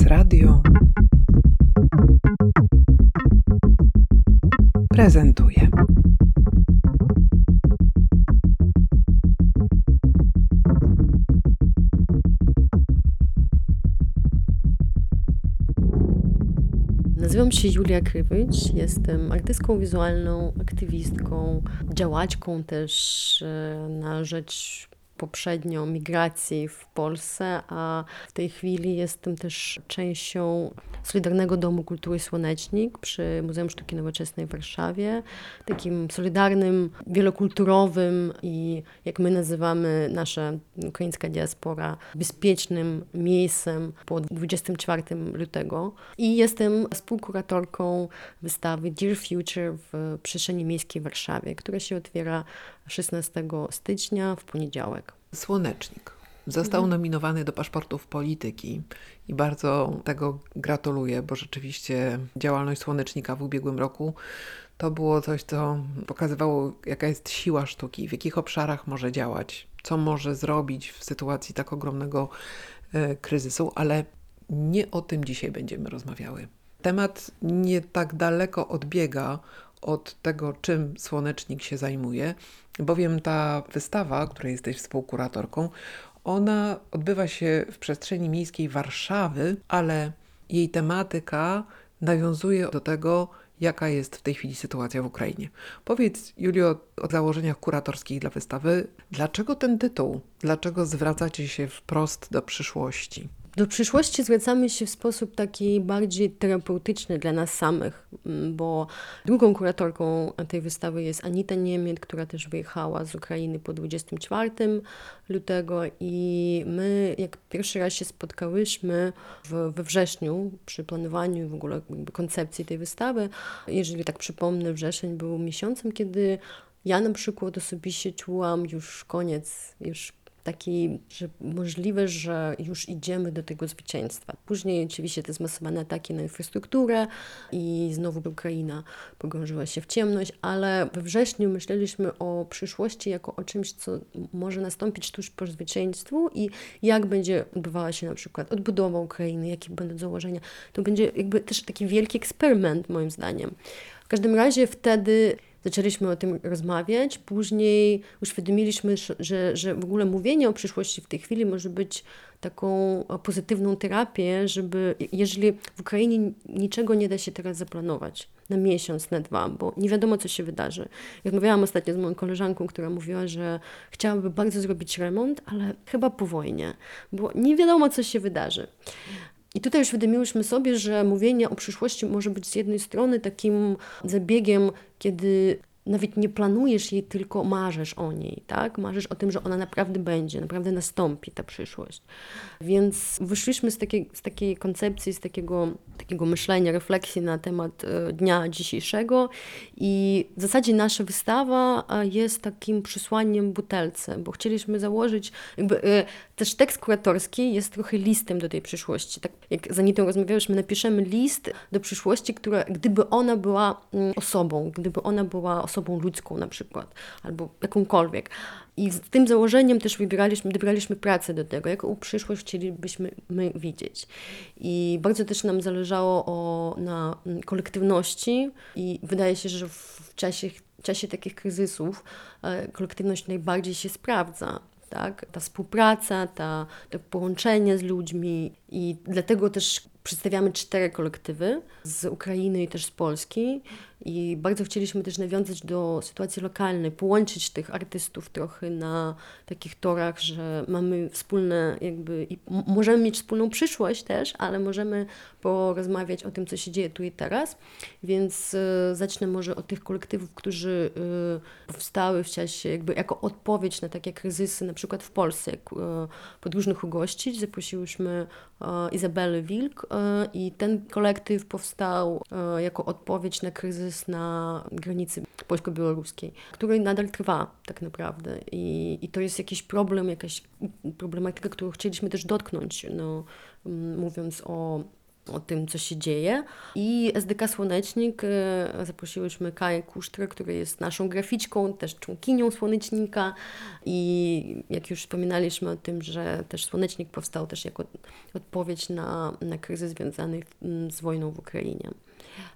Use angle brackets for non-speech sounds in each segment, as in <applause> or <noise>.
Teraz Radio prezentuje. Nazywam się Julia Krywicz, jestem artystką wizualną, aktywistką, działaczką też e, na rzecz poprzednio migracji w Polsce, a w tej chwili jestem też częścią Solidarnego Domu Kultury Słonecznik przy Muzeum Sztuki Nowoczesnej w Warszawie. Takim solidarnym, wielokulturowym i jak my nazywamy nasza ukraińska diaspora, bezpiecznym miejscem po 24 lutego. I jestem współkuratorką wystawy Dear Future w przestrzeni miejskiej w Warszawie, która się otwiera 16 stycznia w poniedziałek. Słonecznik. Został mhm. nominowany do paszportów polityki i bardzo tego gratuluję, bo rzeczywiście działalność Słonecznika w ubiegłym roku to było coś, co pokazywało, jaka jest siła sztuki, w jakich obszarach może działać, co może zrobić w sytuacji tak ogromnego e, kryzysu, ale nie o tym dzisiaj będziemy rozmawiały. Temat nie tak daleko odbiega od tego, czym słonecznik się zajmuje, bowiem ta wystawa, której jesteś współkuratorką, ona odbywa się w przestrzeni miejskiej Warszawy, ale jej tematyka nawiązuje do tego, jaka jest w tej chwili sytuacja w Ukrainie. Powiedz, Julio, o założeniach kuratorskich dla wystawy. Dlaczego ten tytuł? Dlaczego zwracacie się wprost do przyszłości? Do przyszłości zwracamy się w sposób taki bardziej terapeutyczny dla nas samych, mm, bo drugą kuratorką tej wystawy jest Anita Niemiec, która też wyjechała z Ukrainy po 24 lutego i my jak pierwszy raz się spotkałyśmy w, we wrześniu przy planowaniu w ogóle koncepcji tej wystawy, jeżeli tak przypomnę, wrzesień był miesiącem, kiedy ja na przykład osobiście czułam już koniec, już taki, że możliwe, że już idziemy do tego zwycięstwa. Później oczywiście te zmasowane ataki na infrastrukturę i znowu Ukraina pogrążyła się w ciemność, ale we wrześniu myśleliśmy o przyszłości jako o czymś, co może nastąpić tuż po zwycięstwu i jak będzie odbywała się na przykład odbudowa Ukrainy, jakie będą założenia. To będzie jakby też taki wielki eksperyment moim zdaniem. W każdym razie wtedy zaczęliśmy o tym rozmawiać. Później uświadomiliśmy, że, że w ogóle mówienie o przyszłości w tej chwili może być taką pozytywną terapię, żeby jeżeli w Ukrainie niczego nie da się teraz zaplanować na miesiąc, na dwa, bo nie wiadomo, co się wydarzy. Rozmawiałam ostatnio z moją koleżanką, która mówiła, że chciałaby bardzo zrobić remont, ale chyba po wojnie, bo nie wiadomo, co się wydarzy. I tutaj uświadomiłyśmy sobie, że mówienie o przyszłości może być z jednej strony takim zabiegiem, kiedy nawet nie planujesz jej, tylko marzysz o niej, tak? Marzysz o tym, że ona naprawdę będzie, naprawdę nastąpi ta przyszłość. Więc wyszliśmy z takiej, z takiej koncepcji, z takiego, takiego myślenia, refleksji na temat e, dnia dzisiejszego i w zasadzie nasza wystawa e, jest takim przysłaniem butelce, bo chcieliśmy założyć, jakby e, też tekst kuratorski jest trochę listem do tej przyszłości. Tak jak za Nitą rozmawiałyśmy, napiszemy list do przyszłości, która gdyby ona była mm, osobą, gdyby ona była osobą ludzką na przykład, albo jakąkolwiek. I z tym założeniem też wybieraliśmy, wybraliśmy pracę do tego, jaką przyszłość chcielibyśmy my widzieć. I bardzo też nam zależało o, na mm, kolektywności i wydaje się, że w czasie, w czasie takich kryzysów e, kolektywność najbardziej się sprawdza. Tak? Ta współpraca, ta, to połączenie z ludźmi i dlatego też przedstawiamy cztery kolektywy z Ukrainy i też z Polski i bardzo chcieliśmy też nawiązać do sytuacji lokalnej, połączyć tych artystów trochę na takich torach, że mamy wspólne jakby i możemy mieć wspólną przyszłość też, ale możemy porozmawiać o tym, co się dzieje tu i teraz. Więc y, zacznę może od tych kolektywów, którzy y, powstały w czasie jakby jako odpowiedź na takie kryzysy, na przykład w Polsce, jak y, podróżnych ugościć. Zaprosiłyśmy Izabelę Wilk i ten kolektyw powstał jako odpowiedź na kryzys kryzys na granicy polsko-białoruskiej, który nadal trwa tak naprawdę. I, I to jest jakiś problem, jakaś problematyka, którą chcieliśmy też dotknąć, no, mówiąc o o tym, co się dzieje. I SDK Słonecznik e, zaprosiłyśmy Kaję Kusztrę, która jest naszą graficzką, też członkinią Słonecznika i jak już wspominaliśmy o tym, że też Słonecznik powstał też jako odpowiedź na, na kryzys związany z wojną w Ukrainie.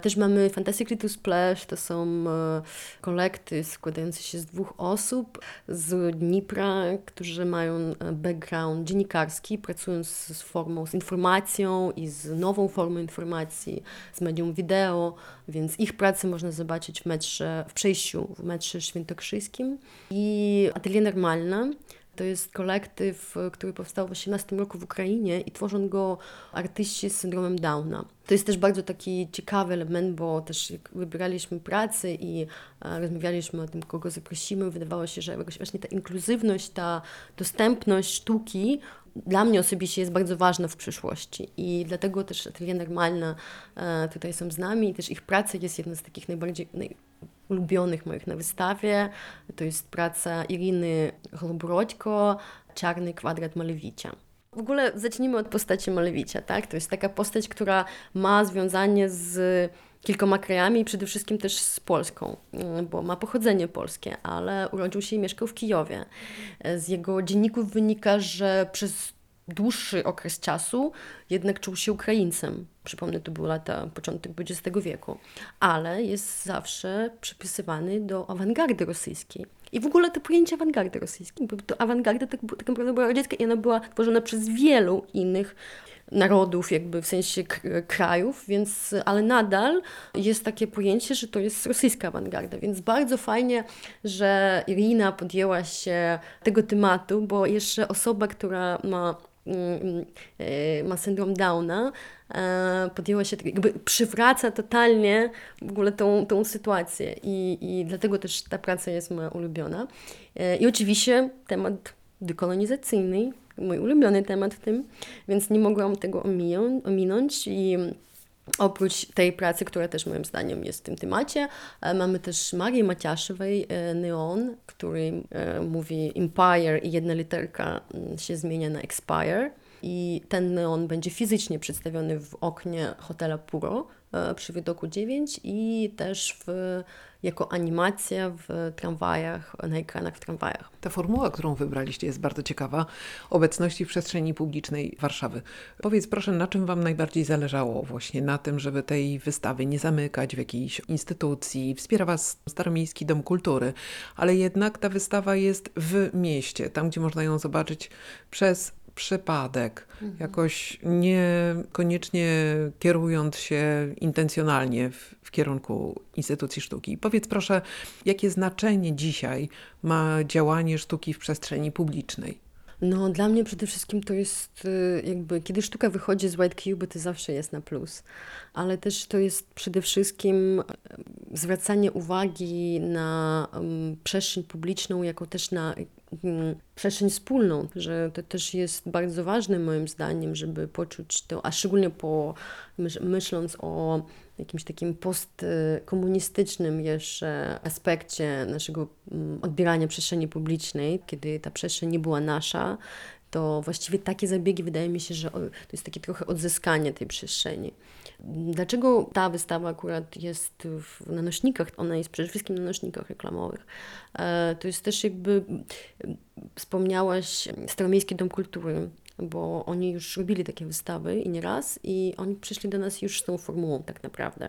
Też mamy Fantastically Splash, to są e, kolekty składające się z dwóch osób z Dnipra, którzy mają e, background dziennikarski, pracują z formą, z informacją i z nową formą informacji, z medium wideo, więc ich pracę można zobaczyć w metrze, w przejściu w metrze świętokrzyskim. I Atelier Normalne, to jest kolektyw, który powstał w 18 roku w Ukrainie i tworzą go artyści z syndromem Downa. To jest też bardzo taki ciekawy element, bo też jak wybieraliśmy pracę i e, rozmawialiśmy o tym, kogo zaprosimy, wydawało się, że właśnie ta inkluzywność, ta dostępność sztuki dla mnie osobiście jest bardzo ważna w przyszłości i dlatego też Atelier Normalne e, tutaj są z nami i też ich praca jest jedna z takich najbardziej naj, ulubionych moich na wystawie. To jest praca Iriny Holobrodko, Czarny kwadrat Malewicza. W ogóle zacznijmy od postaci Malewicza, tak? To jest taka postać, która ma związanie z kilkoma krajami i przede wszystkim też z Polską, mm, bo ma pochodzenie polskie, ale urodził się i mieszkał w Kijowie. Z jego dzienników wynika, że przez dłuższy okres czasu jednak czuł się Ukraińcem. Przypomnę, to były lata, początek XX wieku, ale jest zawsze przypisywany do awangardy rosyjskiej. I w ogóle to pojęcie awangardy rosyjskiej, bo to awangarda tak, tak naprawdę była radziecka i ona była tworzona przez wielu innych narodów, jakby w sensie krajów, więc, ale nadal jest takie pojęcie, że to jest rosyjska awangarda, więc bardzo fajnie, że Irina podjęła się tego tematu, bo jeszcze osoba, która ma mm, e, ma syndrom Downa, podjęła się, jakby przywraca totalnie w ogóle tą, tą sytuację i, i dlatego też ta praca jest moja ulubiona. E, I oczywiście temat dekolonizacyjny, mój ulubiony temat w tym, więc nie mogłam tego ominąć i Oprócz tej pracy, która też moim zdaniem jest w tym temacie, e, mamy też Marię Maciaszowej e, Neon, który e, mówi Empire i jedna literka mm, się zmienia na Expire. I ten neon będzie fizycznie przedstawiony w oknie hotela Puro przy widoku 9 i też w jako animacja w tramwajach, na ekranach w tramwajach. Ta formuła, którą wybraliście, jest bardzo ciekawa. Obecności w przestrzeni publicznej Warszawy. Powiedz proszę, na czym Wam najbardziej zależało właśnie na tym, żeby tej wystawy nie zamykać w jakiejś instytucji? Wspiera Was Staromiejski Dom Kultury, ale jednak ta wystawa jest w mieście, tam gdzie można ją zobaczyć przez przypadek, mhm. jakoś niekoniecznie kierując się intencjonalnie w, w, kierunku instytucji sztuki. Powiedz proszę, jakie znaczenie dzisiaj ma działanie sztuki w przestrzeni publicznej? No, dla mnie przede wszystkim to jest y, jakby, kiedy sztuka wychodzi z White Cube, to zawsze jest na plus, ale też to jest przede wszystkim y, zwracanie uwagi na um, przestrzeń publiczną, jako też na przestrzeń wspólną, że to też jest bardzo ważne moim zdaniem, żeby poczuć to, a szczególnie po, myśląc o jakimś takim postkomunistycznym jeszcze aspekcie naszego mm, odbierania przestrzeni publicznej, kiedy ta przestrzeń nie była nasza, to właściwie takie zabiegi wydaje mi się, że to jest takie trochę odzyskanie tej przestrzeni. Dlaczego ta wystawa akurat jest w, na nośnikach? Ona jest przede wszystkim na nośnikach reklamowych. E, to jest też jakby, wspomniałaś, Staromiejski Dom Kultury bo oni już robili takie wystawy i nie raz i oni przyszli do nas już z tą formułą tak naprawdę,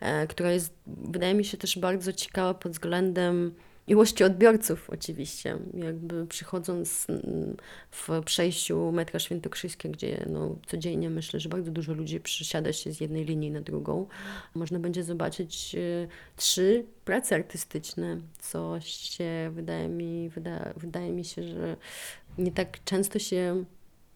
e, która jest, wydaje mi się, też bardzo ciekawa pod względem ilości odbiorców oczywiście, jakby przychodząc mm, w przejściu metra świętokrzyskie, gdzie no, codziennie myślę, że bardzo dużo ludzi przysiada się z jednej linii na drugą, można będzie zobaczyć e, trzy prace artystyczne, co się wydaje mi, wyda, wydaje mi się, że nie tak często się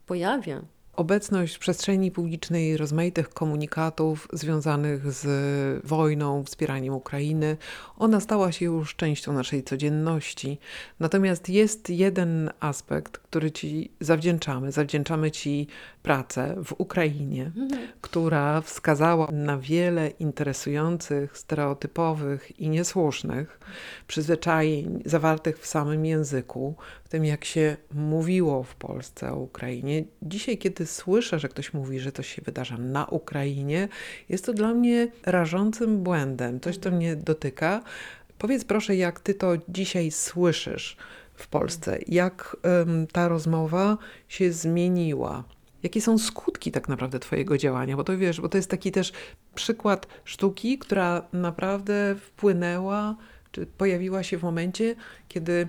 pojawia. Obecność w przestrzeni publicznej rozmaitych komunikatów związanych z wojną, wspieraniem Ukrainy, ona stała się już częścią naszej codzienności. Natomiast jest jeden aspekt, który Ci zawdzięczamy. Zawdzięczamy Ci pracę w Ukrainie, która wskazała na wiele interesujących, stereotypowych i niesłusznych przyzwyczajeń zawartych w samym języku, w tym jak się mówiło w Polsce o Ukrainie. Dzisiaj, kiedy słyszę, że ktoś mówi, że coś się wydarza na Ukrainie, jest to dla mnie rażącym błędem. Coś, co mnie dotyka. Powiedz proszę, jak ty to dzisiaj słyszysz w Polsce? Jak em, ta rozmowa się zmieniła? Jakie są skutki tak naprawdę Twojego działania? Bo to wiesz, bo to jest taki też przykład sztuki, która naprawdę wpłynęła, czy pojawiła się w momencie, kiedy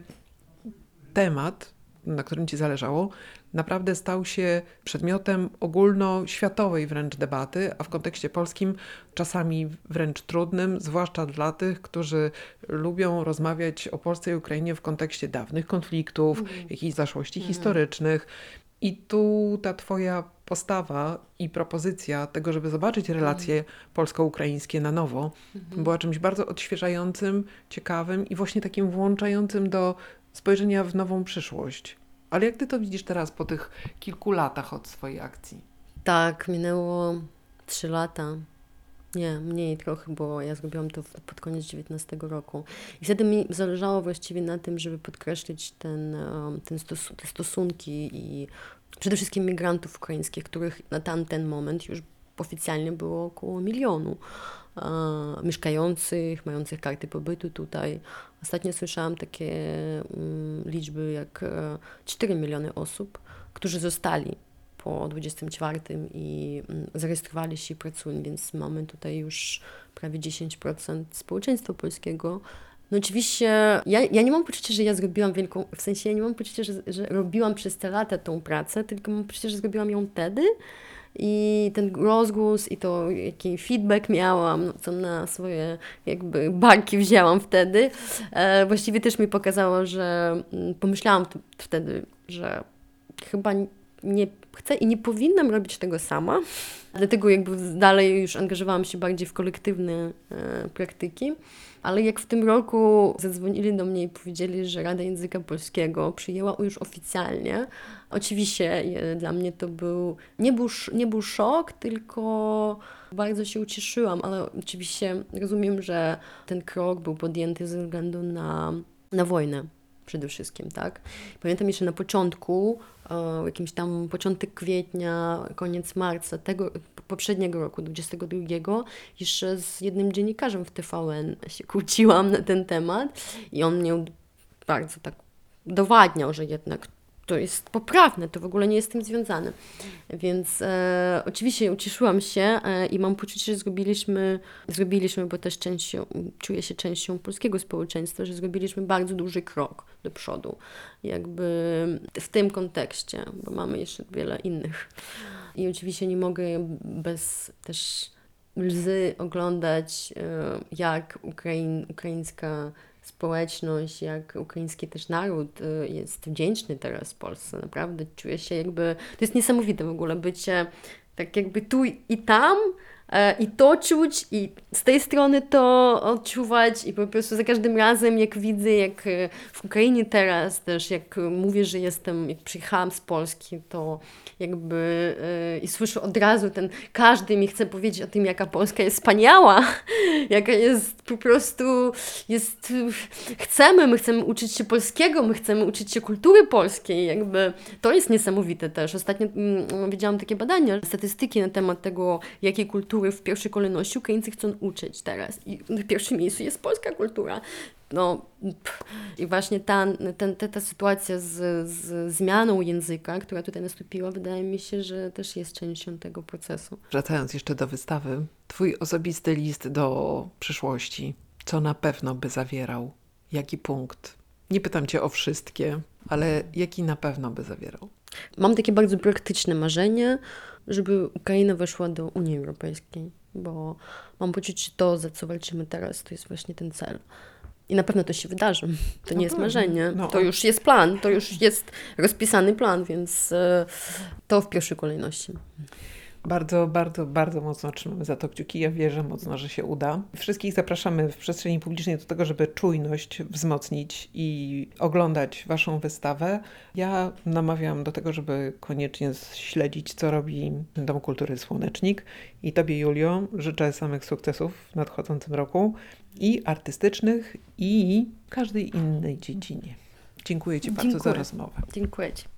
temat, na którym Ci zależało, naprawdę stał się przedmiotem ogólnoświatowej wręcz debaty, a w kontekście polskim czasami wręcz trudnym, zwłaszcza dla tych, którzy lubią rozmawiać o Polsce i Ukrainie w kontekście dawnych konfliktów, jakichś zaszłości historycznych. I tu ta Twoja postawa i propozycja tego, żeby zobaczyć relacje polsko-ukraińskie na nowo, była czymś bardzo odświeżającym, ciekawym i właśnie takim włączającym do spojrzenia w nową przyszłość. Ale jak ty to widzisz teraz po tych kilku latach od swojej akcji? Tak, minęło 3 lata. Nie, mniej trochę, bo ja zrobiłam to pod koniec 19 roku. I wtedy mi zależało właściwie na tym, żeby podkreślić ten, ten stos- te stosunki i przede wszystkim migrantów ukraińskich, których na tamten moment już oficjalnie było około milionu e, mieszkających, mających karty pobytu tutaj. Ostatnio słyszałam takie mm, liczby jak e, 4 miliony osób, którzy zostali po 24 i mm, zarejestrowali się i pracują, więc mamy tutaj już prawie 10% społeczeństwa polskiego. No oczywiście ja, ja nie mam poczucia, że ja zrobiłam wielką, w sensie ja nie mam poczucia, że, że robiłam przez te lata tą pracę, tylko mam poczucie, że zrobiłam ją wtedy i ten rozgłos i to, jaki feedback miałam, no, co na swoje jakby barki wzięłam wtedy, e, właściwie też mi pokazało, że mm, pomyślałam wtedy, że chyba nie chcę i nie powinnam robić tego sama. Dlatego jakby dalej już angażowałam się bardziej w kolektywne e, praktyki. Ale jak w tym roku zadzwonili do mnie i powiedzieli, że Rada Języka Polskiego przyjęła już oficjalnie, oczywiście e, dla mnie to był nie, był, nie był szok, tylko bardzo się ucieszyłam, ale oczywiście rozumiem, że ten krok był podjęty ze względu na, na wojnę przede wszystkim, tak? Pamiętam jeszcze na początku, jakimś tam początek kwietnia, koniec marca tego poprzedniego roku, 22, jeszcze z jednym dziennikarzem w TVN się kłóciłam na ten temat i on mnie bardzo tak dowadniał, że jednak to jest poprawne, to w ogóle nie jest z tym związane. Więc e, oczywiście ucieszyłam się e, i mam poczucie, że zrobiliśmy, zrobiliśmy, bo też częścią, czuję się częścią polskiego społeczeństwa, że zrobiliśmy bardzo duży krok do przodu. Jakby w tym kontekście, bo mamy jeszcze wiele innych. I oczywiście nie mogę bez też łzy oglądać, e, jak ukraińska społeczność, jak ukraiński też naród y, jest wdzięczny teraz Polsce. Naprawdę czuję się jakby, to jest niesamowite w ogóle bycie tak jakby tu i tam i to czuć i z tej strony to odczuwać i po prostu za każdym razem jak widzę, jak e, w Ukrainie teraz też, jak mówię, że jestem, jak przyjechałam z Polski, to jakby e, i słyszę od razu ten, każdy mi chce powiedzieć o tym, jaka Polska jest wspaniała, <laughs> jaka jest po prostu, jest, chcemy, my chcemy uczyć się polskiego, my chcemy uczyć się kultury polskiej, jakby to jest niesamowite też. Ostatnio mm, widziałam takie badania, statystyki na temat tego, jakiej kultury w pierwszej kolejności Ukraińcy chcą uczyć teraz i na pierwszym miejscu jest polska kultura. No, i właśnie ta, ten, ta, ta sytuacja z, z zmianą języka, która tutaj nastąpiła, wydaje mi się, że też jest częścią tego procesu. Wracając jeszcze do wystawy, Twój osobisty list do przyszłości, co na pewno by zawierał? Jaki punkt? Nie pytam Cię o wszystkie, ale jaki na pewno by zawierał? Mam takie bardzo praktyczne marzenie, żeby Ukraina weszła do Unii Europejskiej, bo mam poczucie, że to, za co walczymy teraz, to jest właśnie ten cel. I na pewno to się wydarzy. To nie jest marzenie. No. To już jest plan, to już jest rozpisany plan, więc e, to w pierwszej kolejności. Bardzo, bardzo, bardzo mocno trzymamy za to kciuki. Ja wierzę mocno, że się uda. Wszystkich zapraszamy w przestrzeni publicznej do tego, żeby czujność wzmocnić i oglądać Waszą wystawę. Ja namawiam do tego, żeby koniecznie śledzić, co robi Dom Kultury Słonecznik. I Tobie, Julio, życzę samych sukcesów w nadchodzącym roku i artystycznych, i każdej innej dziedzinie. Dziękuję Ci bardzo za Dziękuję. rozmowę. Dziękuję Ci.